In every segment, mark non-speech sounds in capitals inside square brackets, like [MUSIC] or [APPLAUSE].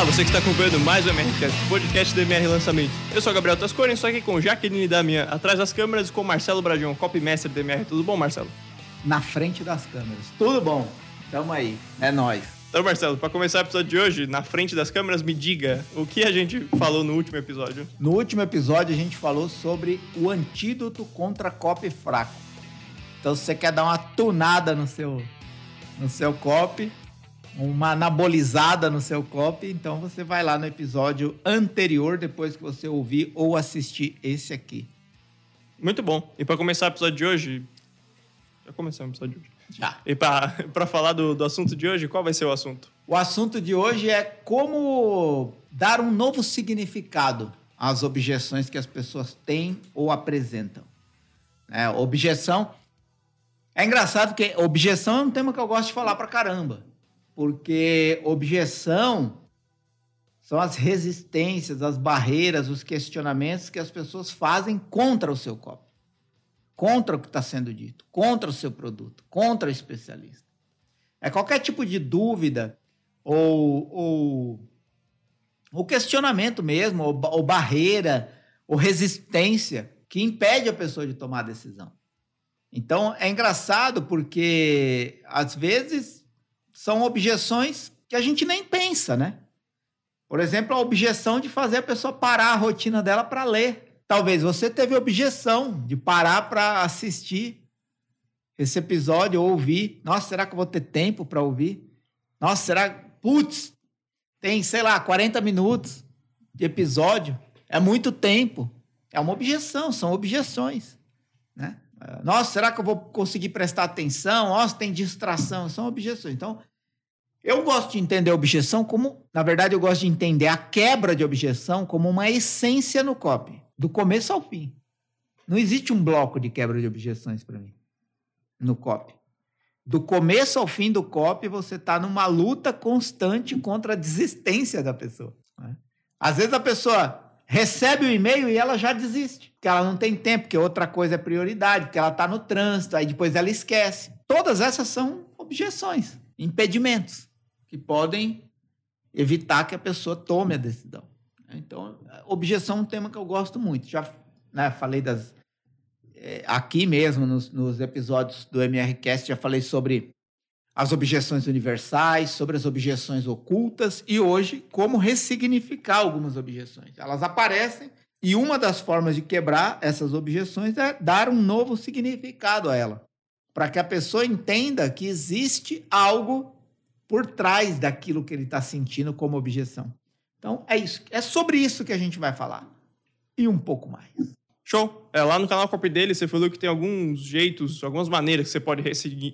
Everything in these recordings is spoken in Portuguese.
Olá, você que está acompanhando mais o MRCast, podcast do MR Lançamento. Eu sou o Gabriel Tascone, estou aqui com Jaqueline Damian, atrás das câmeras, e com Marcelo Bradion, copymestre do MR. Tudo bom, Marcelo? Na frente das câmeras. Tudo bom? Tamo aí. É nóis. Então, Marcelo, para começar o episódio de hoje, na frente das câmeras, me diga o que a gente falou no último episódio. No último episódio, a gente falou sobre o antídoto contra copy fraco. Então, se você quer dar uma tunada no seu, no seu copy, uma anabolizada no seu copy, então você vai lá no episódio anterior, depois que você ouvir ou assistir esse aqui. Muito bom. E para começar o episódio de hoje. Já começamos o episódio de hoje. Já. E para [LAUGHS] falar do, do assunto de hoje, qual vai ser o assunto? O assunto de hoje é como dar um novo significado às objeções que as pessoas têm ou apresentam. É, objeção. É engraçado que objeção é um tema que eu gosto de falar pra caramba. Porque objeção são as resistências, as barreiras, os questionamentos que as pessoas fazem contra o seu copo contra o que está sendo dito, contra o seu produto, contra o especialista. É qualquer tipo de dúvida ou, ou, ou questionamento mesmo, ou, ou barreira, ou resistência que impede a pessoa de tomar a decisão. Então é engraçado porque às vezes são objeções que a gente nem pensa, né? Por exemplo, a objeção de fazer a pessoa parar a rotina dela para ler. Talvez você teve objeção de parar para assistir esse episódio ou ouvir. Nossa, será que eu vou ter tempo para ouvir? Nossa, será. Putz, tem, sei lá, 40 minutos de episódio. É muito tempo. É uma objeção, são objeções. Né? Nossa, será que eu vou conseguir prestar atenção? Nossa, tem distração. São objeções. Então, eu gosto de entender a objeção como. Na verdade, eu gosto de entender a quebra de objeção como uma essência no copy do começo ao fim. Não existe um bloco de quebra de objeções para mim no COP. Do começo ao fim do COP, você está numa luta constante contra a desistência da pessoa. Né? Às vezes a pessoa recebe o e-mail e ela já desiste, porque ela não tem tempo, porque outra coisa é prioridade, porque ela está no trânsito, aí depois ela esquece. Todas essas são objeções, impedimentos, que podem evitar que a pessoa tome a decisão. Então, objeção é um tema que eu gosto muito. Já né, falei das. É, aqui mesmo, nos, nos episódios do MRCast, já falei sobre as objeções universais, sobre as objeções ocultas e hoje como ressignificar algumas objeções. Elas aparecem e uma das formas de quebrar essas objeções é dar um novo significado a ela, para que a pessoa entenda que existe algo por trás daquilo que ele está sentindo como objeção. Então, é isso. É sobre isso que a gente vai falar. E um pouco mais. Show! É, lá no canal Copy dele, você falou que tem alguns jeitos, algumas maneiras que você pode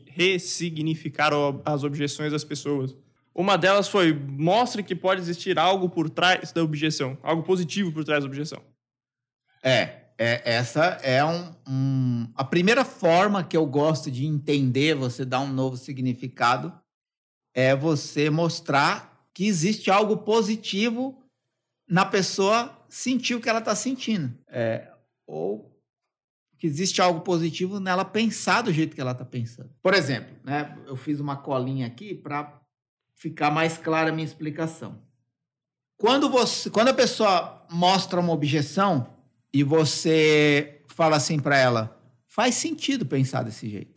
ressignificar as objeções das pessoas. Uma delas foi mostre que pode existir algo por trás da objeção, algo positivo por trás da objeção. É, é essa é um, um, a primeira forma que eu gosto de entender você dar um novo significado é você mostrar que existe algo positivo na pessoa sentir o que ela está sentindo. É, ou que existe algo positivo nela pensar do jeito que ela está pensando. Por exemplo, né, eu fiz uma colinha aqui para ficar mais clara a minha explicação. Quando, você, quando a pessoa mostra uma objeção e você fala assim para ela, faz sentido pensar desse jeito.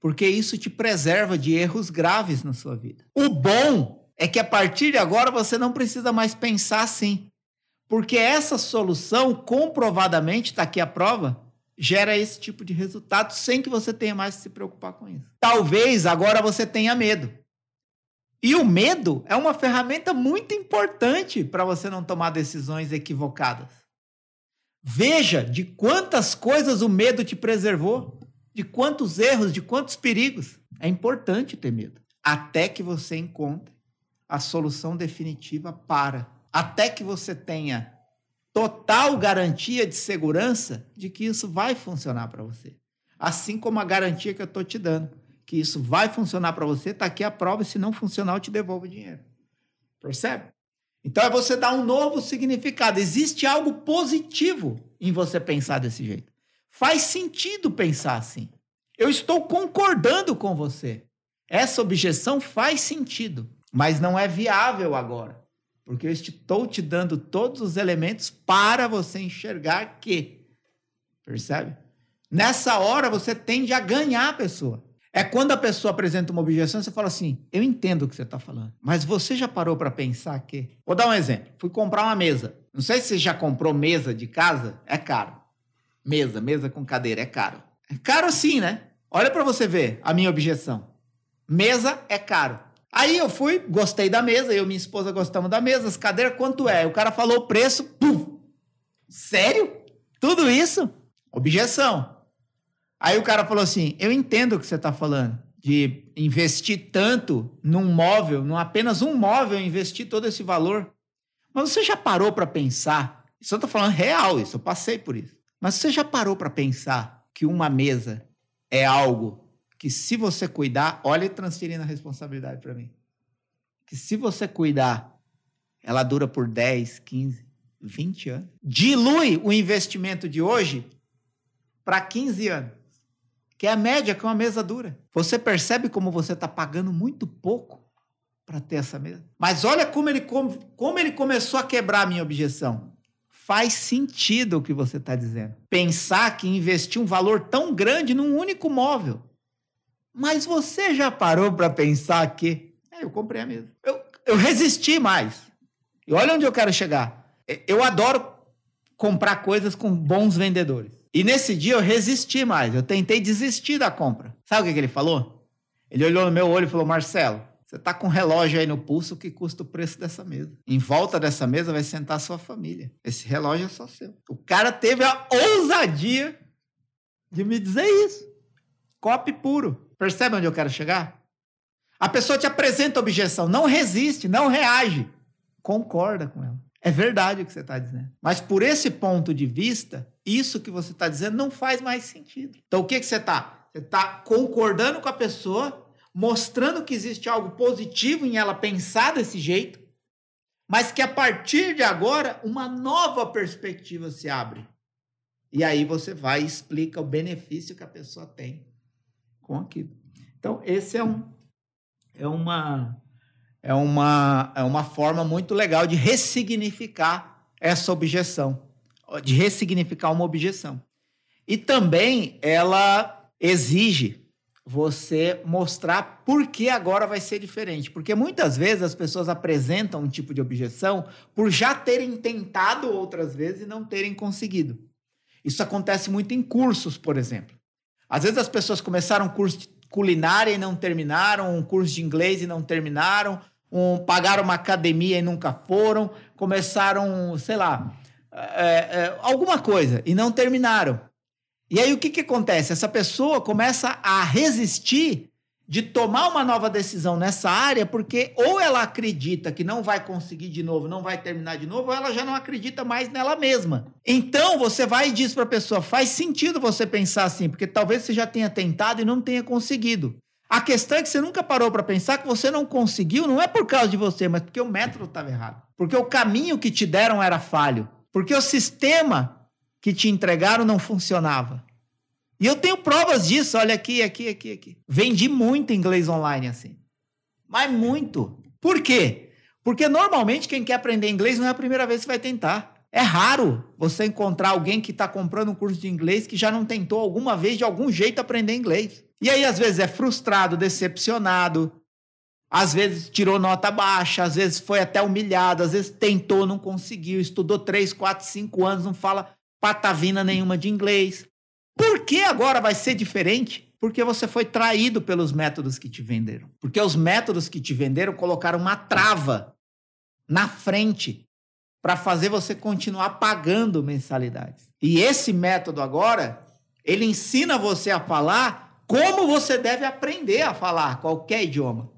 Porque isso te preserva de erros graves na sua vida. O bom é que a partir de agora você não precisa mais pensar assim. Porque essa solução, comprovadamente, está aqui a prova, gera esse tipo de resultado sem que você tenha mais que se preocupar com isso. Talvez agora você tenha medo. E o medo é uma ferramenta muito importante para você não tomar decisões equivocadas. Veja de quantas coisas o medo te preservou, de quantos erros, de quantos perigos. É importante ter medo, até que você encontre a solução definitiva para. Até que você tenha total garantia de segurança de que isso vai funcionar para você. Assim como a garantia que eu estou te dando, que isso vai funcionar para você, está aqui a prova, e se não funcionar, eu te devolvo o dinheiro. Percebe? Então é você dar um novo significado. Existe algo positivo em você pensar desse jeito. Faz sentido pensar assim. Eu estou concordando com você. Essa objeção faz sentido mas não é viável agora. Porque eu estou te dando todos os elementos para você enxergar que. Percebe? Nessa hora você tende a ganhar a pessoa. É quando a pessoa apresenta uma objeção, você fala assim: Eu entendo o que você está falando, mas você já parou para pensar que. Vou dar um exemplo. Fui comprar uma mesa. Não sei se você já comprou mesa de casa, é caro. Mesa, mesa com cadeira, é caro. É caro sim, né? Olha para você ver a minha objeção. Mesa é caro. Aí eu fui, gostei da mesa, eu e minha esposa gostamos da mesa, as cadeiras, quanto é? O cara falou o preço, puf! Sério? Tudo isso? Objeção. Aí o cara falou assim: Eu entendo o que você está falando, de investir tanto num móvel, num apenas um móvel, investir todo esse valor. Mas você já parou para pensar? Isso eu estou falando real, isso eu passei por isso. Mas você já parou para pensar que uma mesa é algo que, se você cuidar, olha transferindo a responsabilidade para mim. Que se você cuidar, ela dura por 10, 15, 20 anos. Dilui o investimento de hoje para 15 anos que é a média que uma mesa dura. Você percebe como você está pagando muito pouco para ter essa mesa? Mas olha como ele, como ele começou a quebrar a minha objeção. Faz sentido o que você está dizendo. Pensar que investir um valor tão grande num único móvel. Mas você já parou para pensar que. É, eu comprei a mesa. Eu, eu resisti mais. E olha onde eu quero chegar. Eu adoro comprar coisas com bons vendedores. E nesse dia eu resisti mais, eu tentei desistir da compra. Sabe o que, que ele falou? Ele olhou no meu olho e falou: Marcelo, você tá com um relógio aí no pulso que custa o preço dessa mesa. Em volta dessa mesa vai sentar a sua família. Esse relógio é só seu. O cara teve a ousadia de me dizer isso. Cope puro. Percebe onde eu quero chegar? A pessoa te apresenta objeção, não resiste, não reage. Concorda com ela. É verdade o que você está dizendo. Mas por esse ponto de vista, isso que você está dizendo não faz mais sentido. Então o que, que você está? Você está concordando com a pessoa, mostrando que existe algo positivo em ela pensar desse jeito, mas que a partir de agora uma nova perspectiva se abre. E aí você vai e explica o benefício que a pessoa tem com aquilo. Então, esse é um é uma é uma, é uma forma muito legal de ressignificar essa objeção, de ressignificar uma objeção. E também ela exige você mostrar por que agora vai ser diferente. Porque muitas vezes as pessoas apresentam um tipo de objeção por já terem tentado outras vezes e não terem conseguido. Isso acontece muito em cursos, por exemplo. Às vezes as pessoas começaram um curso de culinária e não terminaram, um curso de inglês e não terminaram, um, pagaram uma academia e nunca foram, começaram, sei lá, é, é, alguma coisa e não terminaram. E aí o que, que acontece? Essa pessoa começa a resistir de tomar uma nova decisão nessa área, porque ou ela acredita que não vai conseguir de novo, não vai terminar de novo, ou ela já não acredita mais nela mesma. Então você vai e diz para a pessoa: faz sentido você pensar assim, porque talvez você já tenha tentado e não tenha conseguido. A questão é que você nunca parou para pensar que você não conseguiu, não é por causa de você, mas porque o método estava errado. Porque o caminho que te deram era falho. Porque o sistema que te entregaram não funcionava. E eu tenho provas disso, olha aqui, aqui, aqui, aqui. Vendi muito inglês online assim. Mas muito. Por quê? Porque normalmente quem quer aprender inglês não é a primeira vez que vai tentar. É raro você encontrar alguém que está comprando um curso de inglês que já não tentou alguma vez de algum jeito aprender inglês. E aí, às vezes, é frustrado, decepcionado, às vezes tirou nota baixa, às vezes foi até humilhado, às vezes tentou, não conseguiu, estudou três, quatro, cinco anos, não fala patavina nenhuma de inglês. Por que agora vai ser diferente? Porque você foi traído pelos métodos que te venderam. Porque os métodos que te venderam colocaram uma trava na frente para fazer você continuar pagando mensalidades. E esse método agora, ele ensina você a falar como você deve aprender a falar qualquer idioma,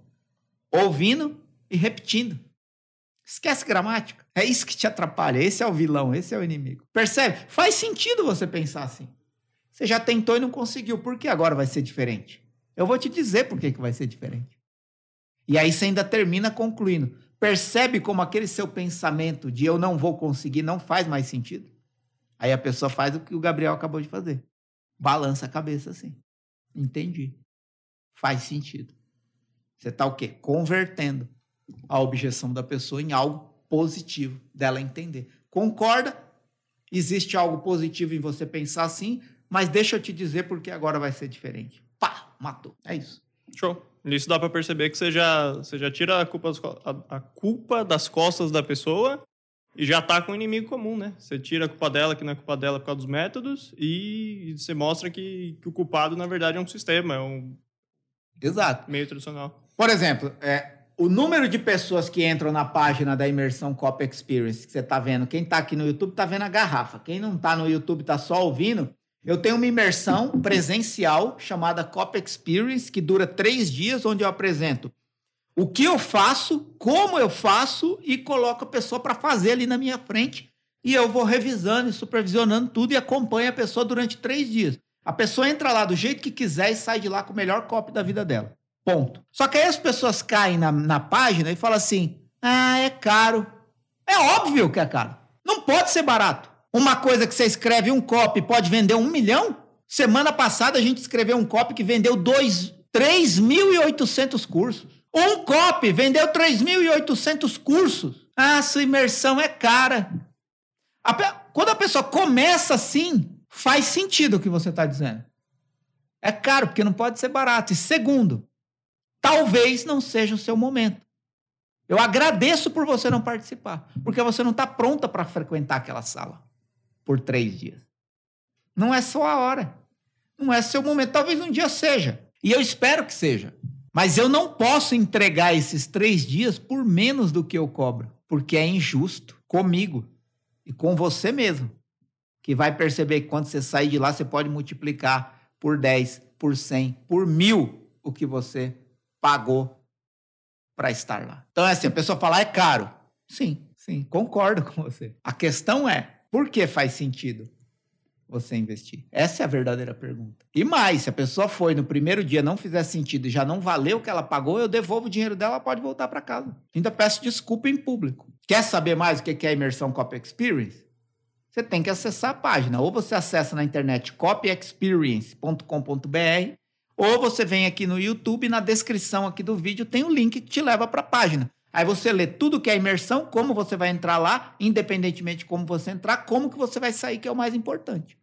ouvindo e repetindo. Esquece gramática. É isso que te atrapalha. Esse é o vilão, esse é o inimigo. Percebe? Faz sentido você pensar assim. Você já tentou e não conseguiu. Por que agora vai ser diferente? Eu vou te dizer por que, que vai ser diferente. E aí você ainda termina concluindo. Percebe como aquele seu pensamento de eu não vou conseguir não faz mais sentido? Aí a pessoa faz o que o Gabriel acabou de fazer. Balança a cabeça assim. Entendi. Faz sentido. Você está o quê? Convertendo a objeção da pessoa em algo positivo dela entender. Concorda? Existe algo positivo em você pensar assim, mas deixa eu te dizer porque agora vai ser diferente. Pá, matou. É isso. Show. Nisso dá para perceber que você já, você já tira a culpa, a, a culpa das costas da pessoa e já tá com o inimigo comum, né? Você tira a culpa dela, que não é culpa dela por causa dos métodos, e você mostra que, que o culpado, na verdade, é um sistema, é um Exato. meio tradicional. Por exemplo, é, o número de pessoas que entram na página da Imersão Cop Experience, que você tá vendo, quem tá aqui no YouTube tá vendo a garrafa. Quem não tá no YouTube tá só ouvindo. Eu tenho uma imersão presencial chamada Cop Experience, que dura três dias, onde eu apresento o que eu faço, como eu faço e coloco a pessoa para fazer ali na minha frente. E eu vou revisando e supervisionando tudo e acompanho a pessoa durante três dias. A pessoa entra lá do jeito que quiser e sai de lá com o melhor copy da vida dela. Ponto. Só que aí as pessoas caem na, na página e falam assim: ah, é caro. É óbvio que é caro. Não pode ser barato. Uma coisa que você escreve um copy pode vender um milhão? Semana passada a gente escreveu um copy que vendeu 3.800 cursos. Um copy vendeu 3.800 cursos. Ah, sua imersão é cara. A. Quando a pessoa começa assim, faz sentido o que você está dizendo. É caro, porque não pode ser barato. E segundo, talvez não seja o seu momento. Eu agradeço por você não participar, porque você não está pronta para frequentar aquela sala por três dias. Não é só a hora. Não é seu momento. Talvez um dia seja. E eu espero que seja. Mas eu não posso entregar esses três dias por menos do que eu cobro, porque é injusto comigo e com você mesmo, que vai perceber que quando você sair de lá, você pode multiplicar por 10, por 100, por mil o que você pagou para estar lá. Então é assim, a pessoa fala, é caro. Sim, sim, concordo com você. A questão é, por que faz sentido? você investir? Essa é a verdadeira pergunta. E mais, se a pessoa foi no primeiro dia, não fizer sentido e já não valeu o que ela pagou, eu devolvo o dinheiro dela, ela pode voltar para casa. Ainda peço desculpa em público. Quer saber mais o que é a imersão Copy Experience? Você tem que acessar a página. Ou você acessa na internet copyexperience.com.br, ou você vem aqui no YouTube, na descrição aqui do vídeo tem o um link que te leva para a página. Aí você lê tudo que é imersão, como você vai entrar lá, independentemente de como você entrar, como que você vai sair, que é o mais importante.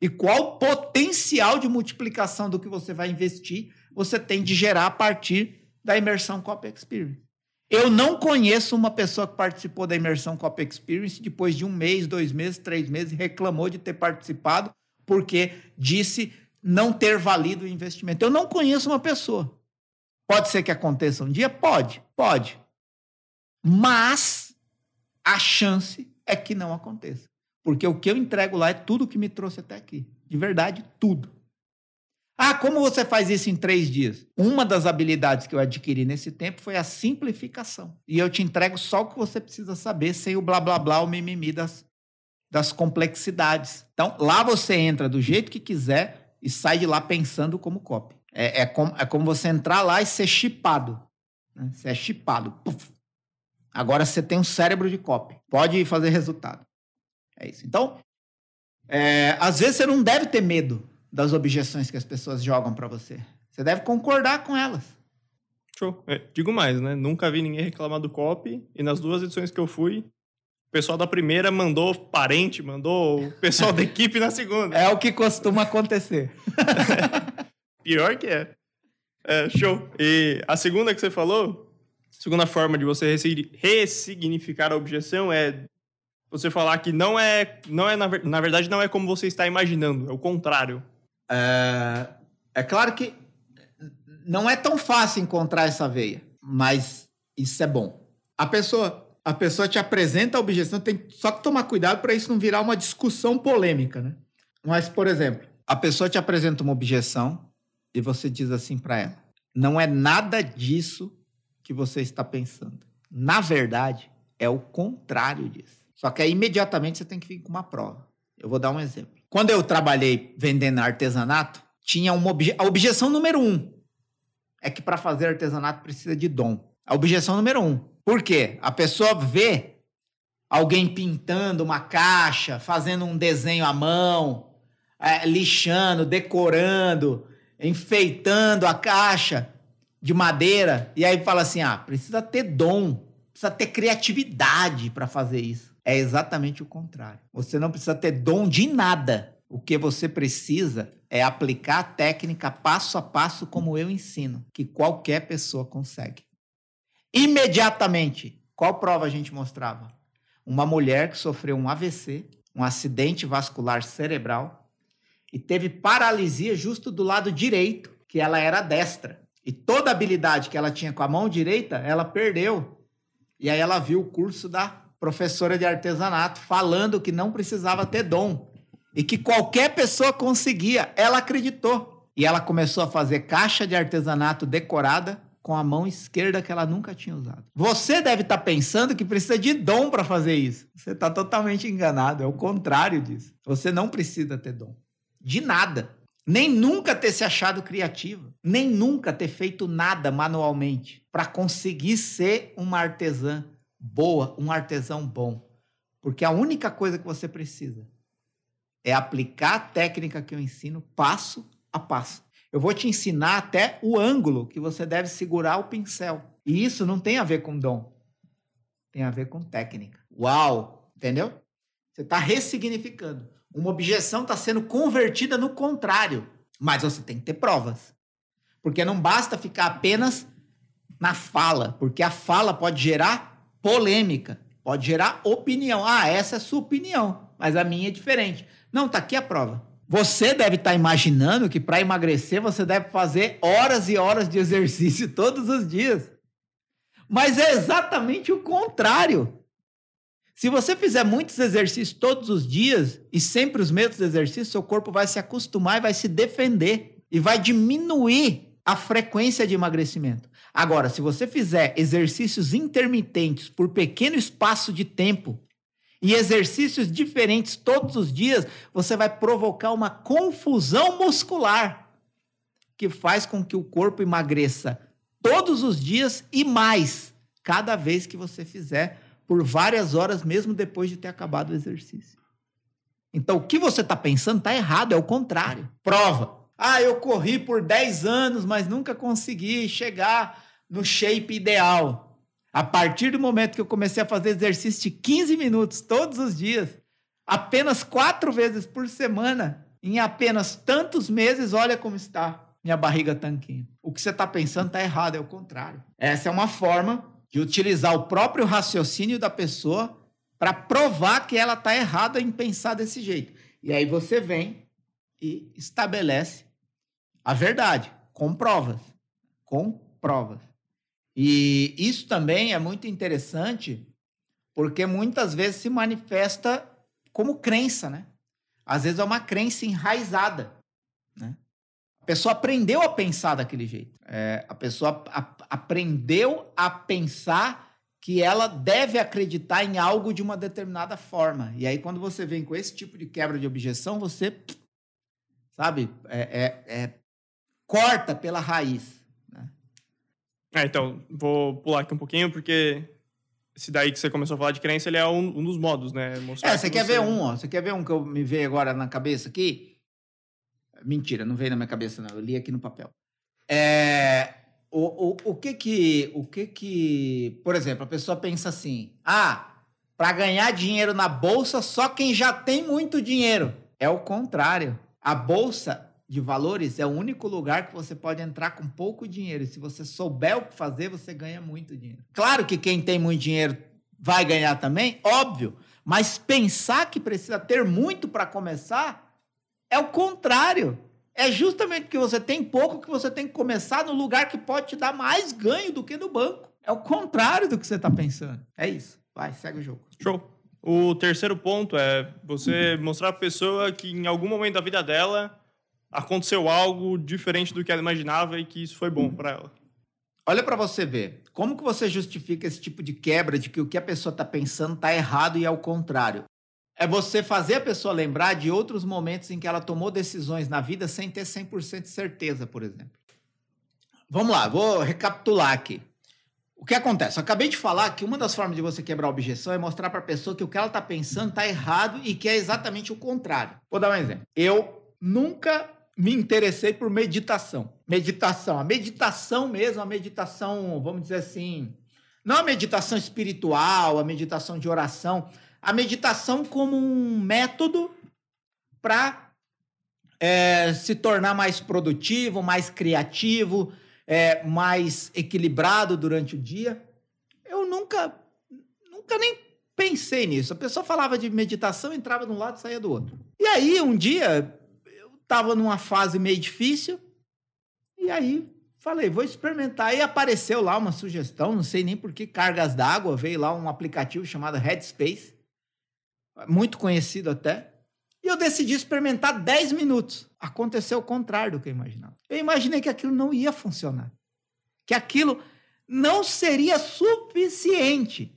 E qual potencial de multiplicação do que você vai investir você tem de gerar a partir da imersão Copy Experience. Eu não conheço uma pessoa que participou da imersão Copy Experience depois de um mês, dois meses, três meses reclamou de ter participado porque disse não ter valido o investimento. Eu não conheço uma pessoa. Pode ser que aconteça um dia? Pode, pode. Mas a chance é que não aconteça. Porque o que eu entrego lá é tudo que me trouxe até aqui. De verdade, tudo. Ah, como você faz isso em três dias? Uma das habilidades que eu adquiri nesse tempo foi a simplificação. E eu te entrego só o que você precisa saber, sem o blá blá blá, o mimimi das, das complexidades. Então, lá você entra do jeito que quiser e sai de lá pensando como copy. É, é, como, é como você entrar lá e ser chipado. Né? Você é chipado. Agora você tem um cérebro de copy. Pode fazer resultado. É isso. Então, é, às vezes você não deve ter medo das objeções que as pessoas jogam para você. Você deve concordar com elas. Show. É, digo mais, né? Nunca vi ninguém reclamar do copy e nas duas edições que eu fui, o pessoal da primeira mandou parente, mandou o pessoal da [LAUGHS] equipe na segunda. É o que costuma acontecer. [LAUGHS] Pior que é. é. Show. E a segunda que você falou, a segunda forma de você ressignificar a objeção é você falar que não é, não é na, na verdade, não é como você está imaginando, é o contrário. É, é claro que não é tão fácil encontrar essa veia, mas isso é bom. A pessoa, a pessoa te apresenta a objeção, tem só que tomar cuidado para isso não virar uma discussão polêmica, né? Mas, por exemplo, a pessoa te apresenta uma objeção e você diz assim para ela: não é nada disso que você está pensando. Na verdade, é o contrário disso. Só que aí imediatamente você tem que vir com uma prova. Eu vou dar um exemplo. Quando eu trabalhei vendendo artesanato, tinha uma obje... a objeção número um é que para fazer artesanato precisa de dom. A objeção número um. Por quê? A pessoa vê alguém pintando uma caixa, fazendo um desenho à mão, é, lixando, decorando, enfeitando a caixa de madeira, e aí fala assim: ah, precisa ter dom precisa ter criatividade para fazer isso. É exatamente o contrário. Você não precisa ter dom de nada. O que você precisa é aplicar a técnica passo a passo como eu ensino, que qualquer pessoa consegue. Imediatamente, qual prova a gente mostrava? Uma mulher que sofreu um AVC, um acidente vascular cerebral, e teve paralisia justo do lado direito, que ela era destra. E toda a habilidade que ela tinha com a mão direita, ela perdeu. E aí ela viu o curso da professora de artesanato falando que não precisava ter dom e que qualquer pessoa conseguia. Ela acreditou. E ela começou a fazer caixa de artesanato decorada com a mão esquerda que ela nunca tinha usado. Você deve estar tá pensando que precisa de dom para fazer isso. Você está totalmente enganado. É o contrário disso. Você não precisa ter dom. De nada. Nem nunca ter se achado criativo. Nem nunca ter feito nada manualmente para conseguir ser uma artesã boa, um artesão bom. Porque a única coisa que você precisa é aplicar a técnica que eu ensino passo a passo. Eu vou te ensinar até o ângulo que você deve segurar o pincel. E isso não tem a ver com dom. Tem a ver com técnica. Uau! Entendeu? Você está ressignificando. Uma objeção está sendo convertida no contrário. Mas você tem que ter provas. Porque não basta ficar apenas na fala, porque a fala pode gerar polêmica, pode gerar opinião. Ah, essa é a sua opinião, mas a minha é diferente. Não, tá aqui a prova. Você deve estar tá imaginando que para emagrecer você deve fazer horas e horas de exercício [LAUGHS] todos os dias. Mas é exatamente o contrário. Se você fizer muitos exercícios todos os dias e sempre os mesmos exercícios, seu corpo vai se acostumar e vai se defender e vai diminuir a frequência de emagrecimento. Agora, se você fizer exercícios intermitentes por pequeno espaço de tempo, e exercícios diferentes todos os dias, você vai provocar uma confusão muscular que faz com que o corpo emagreça todos os dias e mais cada vez que você fizer por várias horas, mesmo depois de ter acabado o exercício. Então, o que você está pensando está errado, é o contrário. Prova. Ah, eu corri por 10 anos, mas nunca consegui chegar no shape ideal. A partir do momento que eu comecei a fazer exercício de 15 minutos todos os dias, apenas quatro vezes por semana, em apenas tantos meses, olha como está minha barriga tanquinho. O que você está pensando está errado, é o contrário. Essa é uma forma de utilizar o próprio raciocínio da pessoa para provar que ela está errada em pensar desse jeito. E aí você vem e estabelece a verdade com provas. Com provas. E isso também é muito interessante, porque muitas vezes se manifesta como crença, né? Às vezes é uma crença enraizada, né? A pessoa aprendeu a pensar daquele jeito. É, a pessoa aprendeu a pensar que ela deve acreditar em algo de uma determinada forma. E aí, quando você vem com esse tipo de quebra de objeção, você, sabe, é, é, é corta pela raiz. É, então, vou pular aqui um pouquinho, porque esse daí que você começou a falar de crença, ele é um, um dos modos, né? Mostrar é, você quer você... ver um, ó. Você quer ver um que eu me veio agora na cabeça aqui? Mentira, não veio na minha cabeça, não. Eu li aqui no papel. É, o, o, o que que... O que que... Por exemplo, a pessoa pensa assim... Ah, para ganhar dinheiro na bolsa, só quem já tem muito dinheiro. É o contrário. A bolsa de valores é o único lugar que você pode entrar com pouco dinheiro. Se você souber o que fazer, você ganha muito dinheiro. Claro que quem tem muito dinheiro vai ganhar também, óbvio. Mas pensar que precisa ter muito para começar é o contrário. É justamente porque você tem pouco que você tem que começar no lugar que pode te dar mais ganho do que no banco. É o contrário do que você está pensando. É isso. Vai, segue o jogo. Show. O terceiro ponto é você mostrar para a pessoa que em algum momento da vida dela aconteceu algo diferente do que ela imaginava e que isso foi bom para ela. Olha para você ver. Como que você justifica esse tipo de quebra de que o que a pessoa está pensando está errado e é o contrário? É você fazer a pessoa lembrar de outros momentos em que ela tomou decisões na vida sem ter 100% de certeza, por exemplo. Vamos lá, vou recapitular aqui. O que acontece? Eu acabei de falar que uma das formas de você quebrar a objeção é mostrar para a pessoa que o que ela está pensando está errado e que é exatamente o contrário. Vou dar um exemplo. Eu nunca me interessei por meditação. Meditação, a meditação mesmo, a meditação, vamos dizer assim, Não a meditação espiritual, a meditação de oração, a meditação como um método para é, se tornar mais produtivo, mais criativo, é, mais equilibrado durante o dia. Eu nunca, nunca nem pensei nisso. A pessoa falava de meditação, entrava de um lado e saía do outro. E aí, um dia, estava numa fase meio difícil, e aí falei, vou experimentar. E apareceu lá uma sugestão, não sei nem por que cargas d'água, veio lá um aplicativo chamado Headspace, muito conhecido até. E eu decidi experimentar 10 minutos. Aconteceu o contrário do que eu imaginava. Eu imaginei que aquilo não ia funcionar. Que aquilo não seria suficiente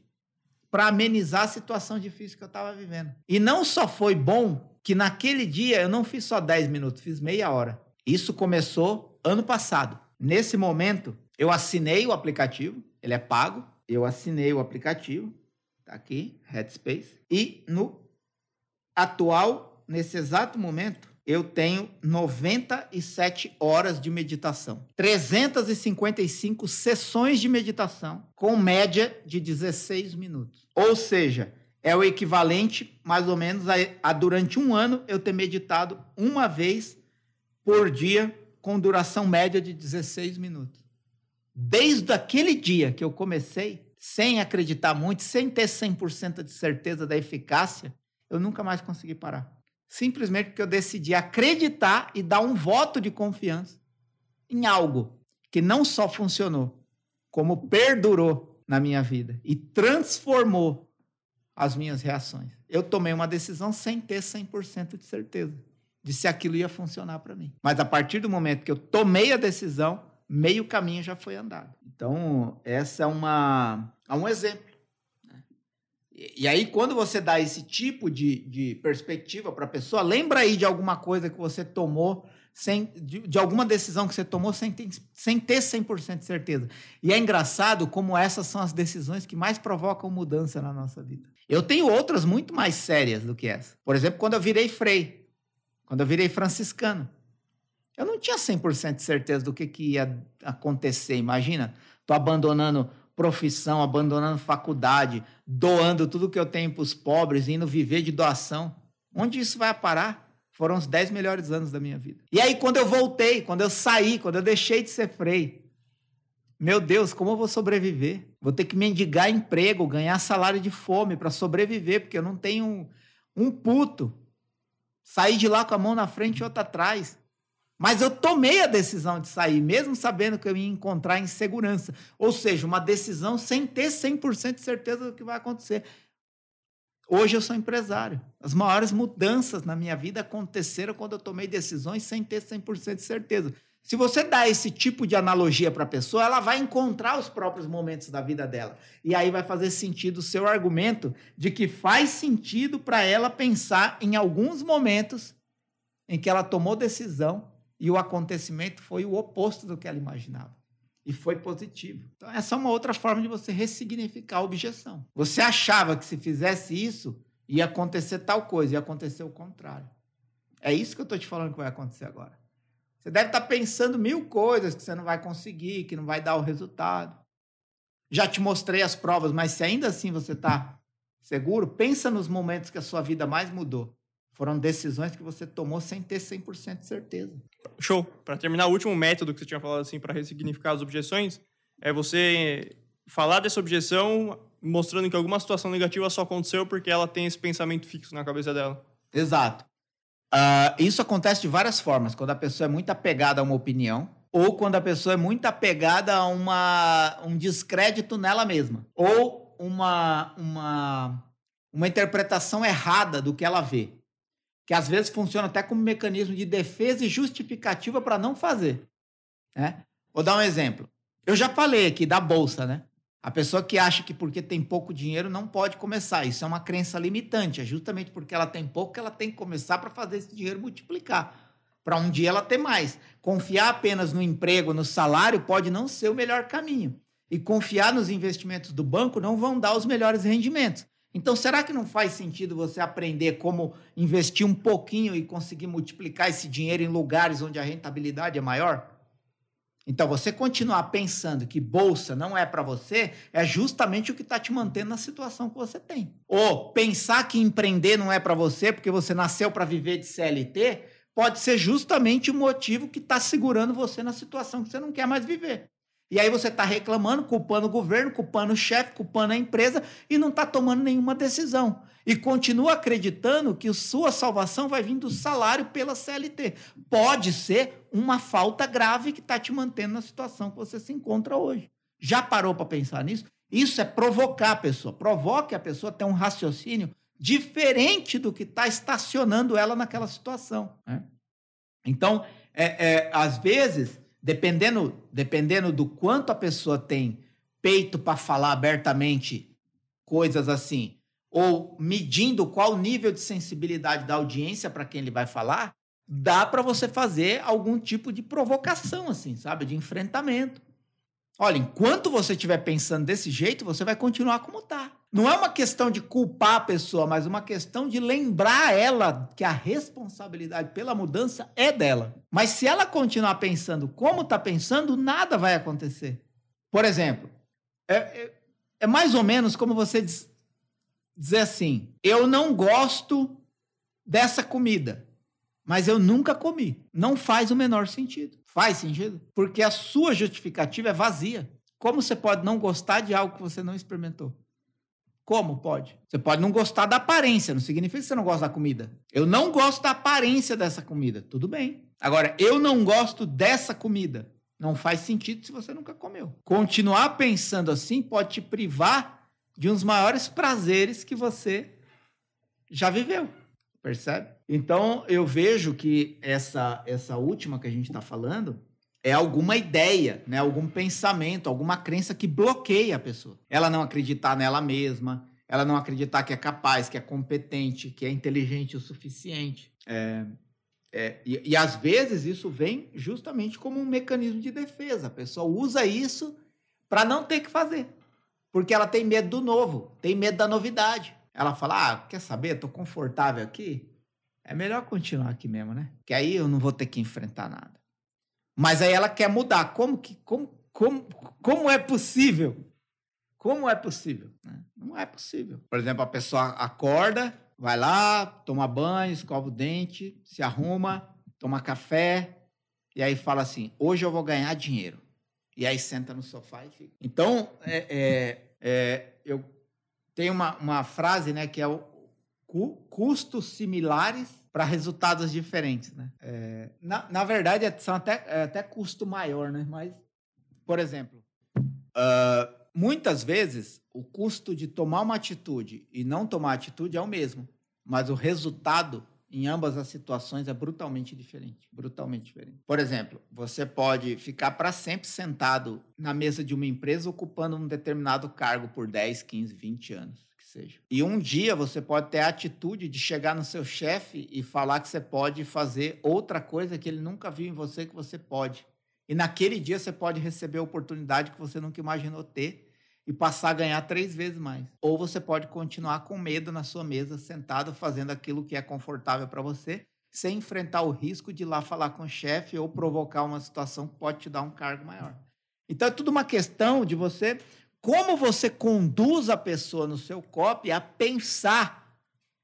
para amenizar a situação difícil que eu estava vivendo. E não só foi bom que naquele dia eu não fiz só 10 minutos, fiz meia hora. Isso começou ano passado. Nesse momento, eu assinei o aplicativo, ele é pago. Eu assinei o aplicativo, tá aqui, Headspace. E no atual, nesse exato momento, eu tenho 97 horas de meditação, 355 sessões de meditação, com média de 16 minutos. Ou seja, é o equivalente, mais ou menos, a, a durante um ano eu ter meditado uma vez por dia, com duração média de 16 minutos. Desde aquele dia que eu comecei, sem acreditar muito, sem ter 100% de certeza da eficácia, eu nunca mais consegui parar simplesmente porque eu decidi acreditar e dar um voto de confiança em algo que não só funcionou, como perdurou na minha vida e transformou as minhas reações. Eu tomei uma decisão sem ter 100% de certeza de se aquilo ia funcionar para mim. Mas a partir do momento que eu tomei a decisão, meio caminho já foi andado. Então, essa é uma é um exemplo e aí, quando você dá esse tipo de, de perspectiva para a pessoa, lembra aí de alguma coisa que você tomou, sem, de, de alguma decisão que você tomou sem ter, sem ter 100% de certeza. E é engraçado como essas são as decisões que mais provocam mudança na nossa vida. Eu tenho outras muito mais sérias do que essa. Por exemplo, quando eu virei frei, quando eu virei franciscano. Eu não tinha 100% de certeza do que, que ia acontecer. Imagina, tô abandonando profissão, abandonando faculdade, doando tudo que eu tenho para os pobres, indo viver de doação. Onde isso vai parar? Foram os 10 melhores anos da minha vida. E aí, quando eu voltei, quando eu saí, quando eu deixei de ser frei, meu Deus, como eu vou sobreviver? Vou ter que mendigar emprego, ganhar salário de fome para sobreviver, porque eu não tenho um, um puto. Sair de lá com a mão na frente e outra atrás. Mas eu tomei a decisão de sair, mesmo sabendo que eu ia encontrar insegurança. Ou seja, uma decisão sem ter 100% de certeza do que vai acontecer. Hoje eu sou empresário. As maiores mudanças na minha vida aconteceram quando eu tomei decisões sem ter 100% de certeza. Se você dá esse tipo de analogia para a pessoa, ela vai encontrar os próprios momentos da vida dela. E aí vai fazer sentido o seu argumento de que faz sentido para ela pensar em alguns momentos em que ela tomou decisão e o acontecimento foi o oposto do que ela imaginava. E foi positivo. Então, essa é uma outra forma de você ressignificar a objeção. Você achava que se fizesse isso, ia acontecer tal coisa, ia acontecer o contrário. É isso que eu estou te falando que vai acontecer agora. Você deve estar tá pensando mil coisas que você não vai conseguir, que não vai dar o resultado. Já te mostrei as provas, mas se ainda assim você está seguro, pensa nos momentos que a sua vida mais mudou. Foram decisões que você tomou sem ter 100% de certeza. Show. Para terminar, o último método que você tinha falado assim para ressignificar as objeções é você falar dessa objeção mostrando que alguma situação negativa só aconteceu porque ela tem esse pensamento fixo na cabeça dela. Exato. Uh, isso acontece de várias formas. Quando a pessoa é muito apegada a uma opinião, ou quando a pessoa é muito apegada a uma, um descrédito nela mesma, ou uma, uma, uma interpretação errada do que ela vê que às vezes funciona até como mecanismo de defesa e justificativa para não fazer. Né? Vou dar um exemplo. Eu já falei aqui da bolsa, né? A pessoa que acha que porque tem pouco dinheiro não pode começar. Isso é uma crença limitante. É justamente porque ela tem pouco que ela tem que começar para fazer esse dinheiro multiplicar. Para um dia ela ter mais. Confiar apenas no emprego, no salário, pode não ser o melhor caminho. E confiar nos investimentos do banco não vão dar os melhores rendimentos. Então, será que não faz sentido você aprender como investir um pouquinho e conseguir multiplicar esse dinheiro em lugares onde a rentabilidade é maior? Então, você continuar pensando que bolsa não é para você é justamente o que está te mantendo na situação que você tem. Ou pensar que empreender não é para você porque você nasceu para viver de CLT pode ser justamente o motivo que está segurando você na situação que você não quer mais viver. E aí você está reclamando, culpando o governo, culpando o chefe, culpando a empresa e não está tomando nenhuma decisão e continua acreditando que sua salvação vai vir do salário pela CLT. Pode ser uma falta grave que está te mantendo na situação que você se encontra hoje. Já parou para pensar nisso? Isso é provocar a pessoa. Provoque a pessoa a ter um raciocínio diferente do que está estacionando ela naquela situação. Né? Então, é, é, às vezes, dependendo, dependendo do quanto a pessoa tem peito para falar abertamente coisas assim, ou medindo qual nível de sensibilidade da audiência para quem ele vai falar, dá para você fazer algum tipo de provocação, assim, sabe? De enfrentamento. Olha, enquanto você estiver pensando desse jeito, você vai continuar como está. Não é uma questão de culpar a pessoa, mas uma questão de lembrar ela que a responsabilidade pela mudança é dela. Mas se ela continuar pensando como está pensando, nada vai acontecer. Por exemplo, é, é, é mais ou menos como você diz, dizer assim: eu não gosto dessa comida, mas eu nunca comi. Não faz o menor sentido. Faz sentido? Porque a sua justificativa é vazia. Como você pode não gostar de algo que você não experimentou? Como pode? Você pode não gostar da aparência, não significa que você não gosta da comida. Eu não gosto da aparência dessa comida. Tudo bem. Agora, eu não gosto dessa comida. Não faz sentido se você nunca comeu. Continuar pensando assim pode te privar de uns maiores prazeres que você já viveu. Percebe? Então, eu vejo que essa, essa última que a gente está falando é alguma ideia, né? algum pensamento, alguma crença que bloqueia a pessoa. Ela não acreditar nela mesma, ela não acreditar que é capaz, que é competente, que é inteligente o suficiente. É, é, e, e às vezes isso vem justamente como um mecanismo de defesa. A pessoa usa isso para não ter que fazer. Porque ela tem medo do novo, tem medo da novidade. Ela fala: ah, quer saber? Estou confortável aqui. É melhor continuar aqui mesmo, né? Que aí eu não vou ter que enfrentar nada. Mas aí ela quer mudar. Como que como, como, como é possível? Como é possível? Né? Não é possível. Por exemplo, a pessoa acorda, vai lá, toma banho, escova o dente, se arruma, toma café e aí fala assim: hoje eu vou ganhar dinheiro. E aí senta no sofá e fica. Então, é, é, é, eu tenho uma, uma frase né, que é o custos similares para resultados diferentes. Né? É, na, na verdade, é, são até, é até custo maior, né? Mas, por exemplo, uh, muitas vezes o custo de tomar uma atitude e não tomar atitude é o mesmo, mas o resultado em ambas as situações é brutalmente diferente. Brutalmente diferente. Por exemplo, você pode ficar para sempre sentado na mesa de uma empresa ocupando um determinado cargo por 10, 15, 20 anos. Seja. E um dia você pode ter a atitude de chegar no seu chefe e falar que você pode fazer outra coisa que ele nunca viu em você que você pode. E naquele dia você pode receber a oportunidade que você nunca imaginou ter e passar a ganhar três vezes mais. Ou você pode continuar com medo na sua mesa, sentado, fazendo aquilo que é confortável para você, sem enfrentar o risco de ir lá falar com o chefe ou provocar uma situação que pode te dar um cargo maior. Então é tudo uma questão de você, como você conduz a pessoa no seu copy a pensar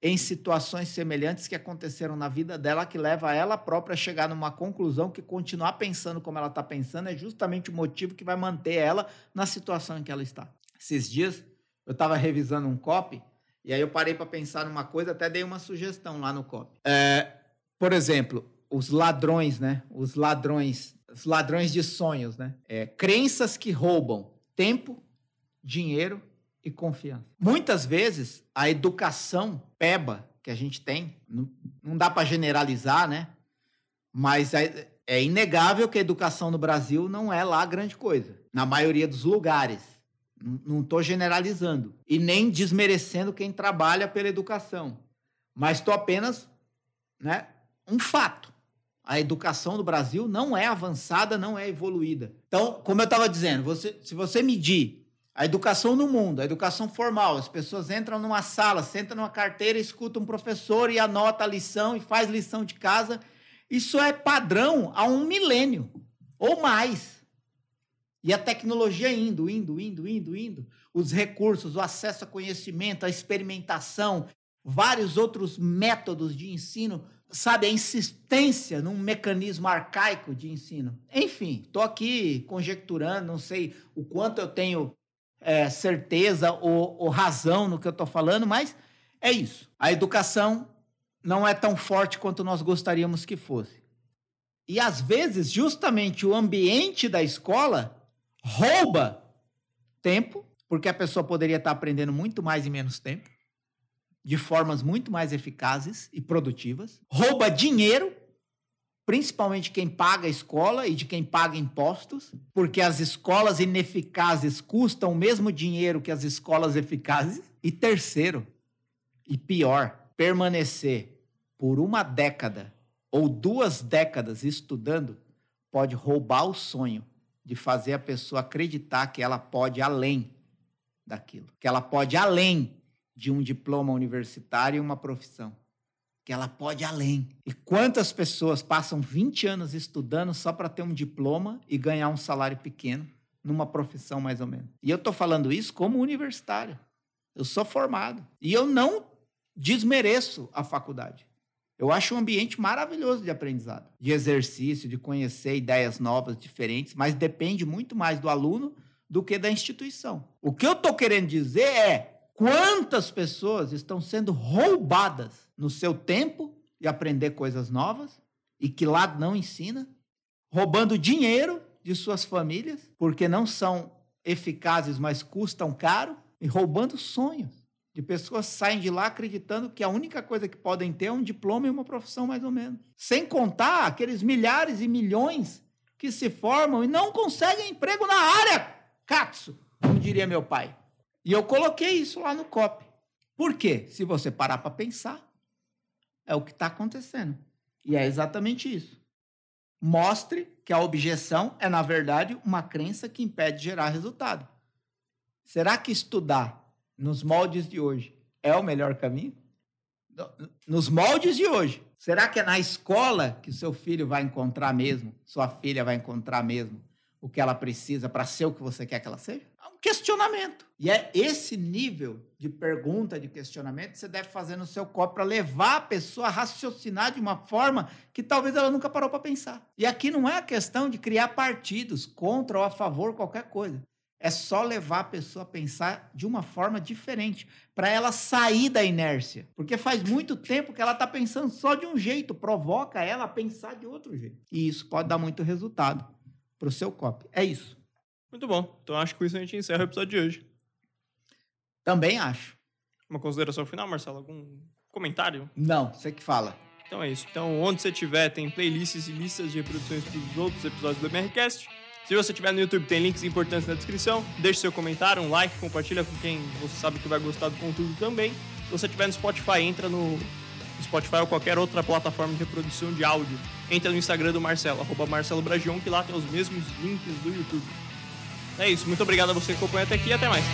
em situações semelhantes que aconteceram na vida dela, que leva ela própria a chegar numa conclusão que continuar pensando como ela está pensando é justamente o motivo que vai manter ela na situação em que ela está. Esses dias eu estava revisando um copy e aí eu parei para pensar numa coisa, até dei uma sugestão lá no copy. É, por exemplo, os ladrões, né? Os ladrões, os ladrões de sonhos, né? É, crenças que roubam tempo, dinheiro e confiança. Muitas vezes a educação peba que a gente tem, não, não dá para generalizar, né? Mas é, é inegável que a educação no Brasil não é lá grande coisa, na maioria dos lugares. Não estou generalizando. E nem desmerecendo quem trabalha pela educação. Mas estou apenas. Né, um fato. A educação do Brasil não é avançada, não é evoluída. Então, como eu estava dizendo, você, se você medir a educação no mundo, a educação formal, as pessoas entram numa sala, sentam numa carteira, escutam um professor e anota a lição e faz lição de casa. Isso é padrão há um milênio ou mais. E a tecnologia indo, indo, indo, indo, indo. Os recursos, o acesso a conhecimento, a experimentação, vários outros métodos de ensino, sabe, a insistência num mecanismo arcaico de ensino. Enfim, estou aqui conjecturando, não sei o quanto eu tenho é, certeza ou, ou razão no que eu estou falando, mas é isso. A educação não é tão forte quanto nós gostaríamos que fosse. E às vezes, justamente o ambiente da escola rouba tempo, porque a pessoa poderia estar aprendendo muito mais em menos tempo de formas muito mais eficazes e produtivas, rouba dinheiro, principalmente quem paga a escola e de quem paga impostos, porque as escolas ineficazes custam o mesmo dinheiro que as escolas eficazes. E terceiro, e pior, permanecer por uma década ou duas décadas estudando pode roubar o sonho de fazer a pessoa acreditar que ela pode além daquilo, que ela pode além de um diploma universitário e uma profissão. Que ela pode além. E quantas pessoas passam 20 anos estudando só para ter um diploma e ganhar um salário pequeno numa profissão mais ou menos? E eu estou falando isso como universitário. Eu sou formado. E eu não desmereço a faculdade. Eu acho um ambiente maravilhoso de aprendizado, de exercício, de conhecer ideias novas, diferentes, mas depende muito mais do aluno do que da instituição. O que eu estou querendo dizer é Quantas pessoas estão sendo roubadas no seu tempo de aprender coisas novas e que lá não ensina, roubando dinheiro de suas famílias, porque não são eficazes, mas custam caro, e roubando sonhos de pessoas saem de lá acreditando que a única coisa que podem ter é um diploma e uma profissão, mais ou menos. Sem contar aqueles milhares e milhões que se formam e não conseguem emprego na área, Katsu, como diria meu pai. E eu coloquei isso lá no COP. Por quê? Se você parar para pensar, é o que está acontecendo. E é exatamente isso. Mostre que a objeção é, na verdade, uma crença que impede de gerar resultado. Será que estudar nos moldes de hoje é o melhor caminho? Nos moldes de hoje. Será que é na escola que seu filho vai encontrar mesmo, sua filha vai encontrar mesmo o que ela precisa para ser o que você quer que ela seja? Questionamento. E é esse nível de pergunta, de questionamento que você deve fazer no seu copo para levar a pessoa a raciocinar de uma forma que talvez ela nunca parou para pensar. E aqui não é a questão de criar partidos contra ou a favor qualquer coisa. É só levar a pessoa a pensar de uma forma diferente, para ela sair da inércia. Porque faz muito tempo que ela está pensando só de um jeito, provoca ela a pensar de outro jeito. E isso pode dar muito resultado para o seu copy. É isso. Muito bom. Então acho que com isso a gente encerra o episódio de hoje. Também acho. Uma consideração final, Marcelo? Algum comentário? Não, você que fala. Então é isso. Então, onde você tiver, tem playlists e listas de reproduções dos outros episódios do MRCast. Se você estiver no YouTube, tem links importantes na descrição. Deixe seu comentário, um like, compartilha com quem você sabe que vai gostar do conteúdo também. Se você estiver no Spotify, entra no Spotify ou qualquer outra plataforma de reprodução de áudio. Entra no Instagram do Marcelo, arroba Marcelo Bragion, que lá tem os mesmos links do YouTube. É isso, muito obrigado a você que acompanhou até aqui e até mais.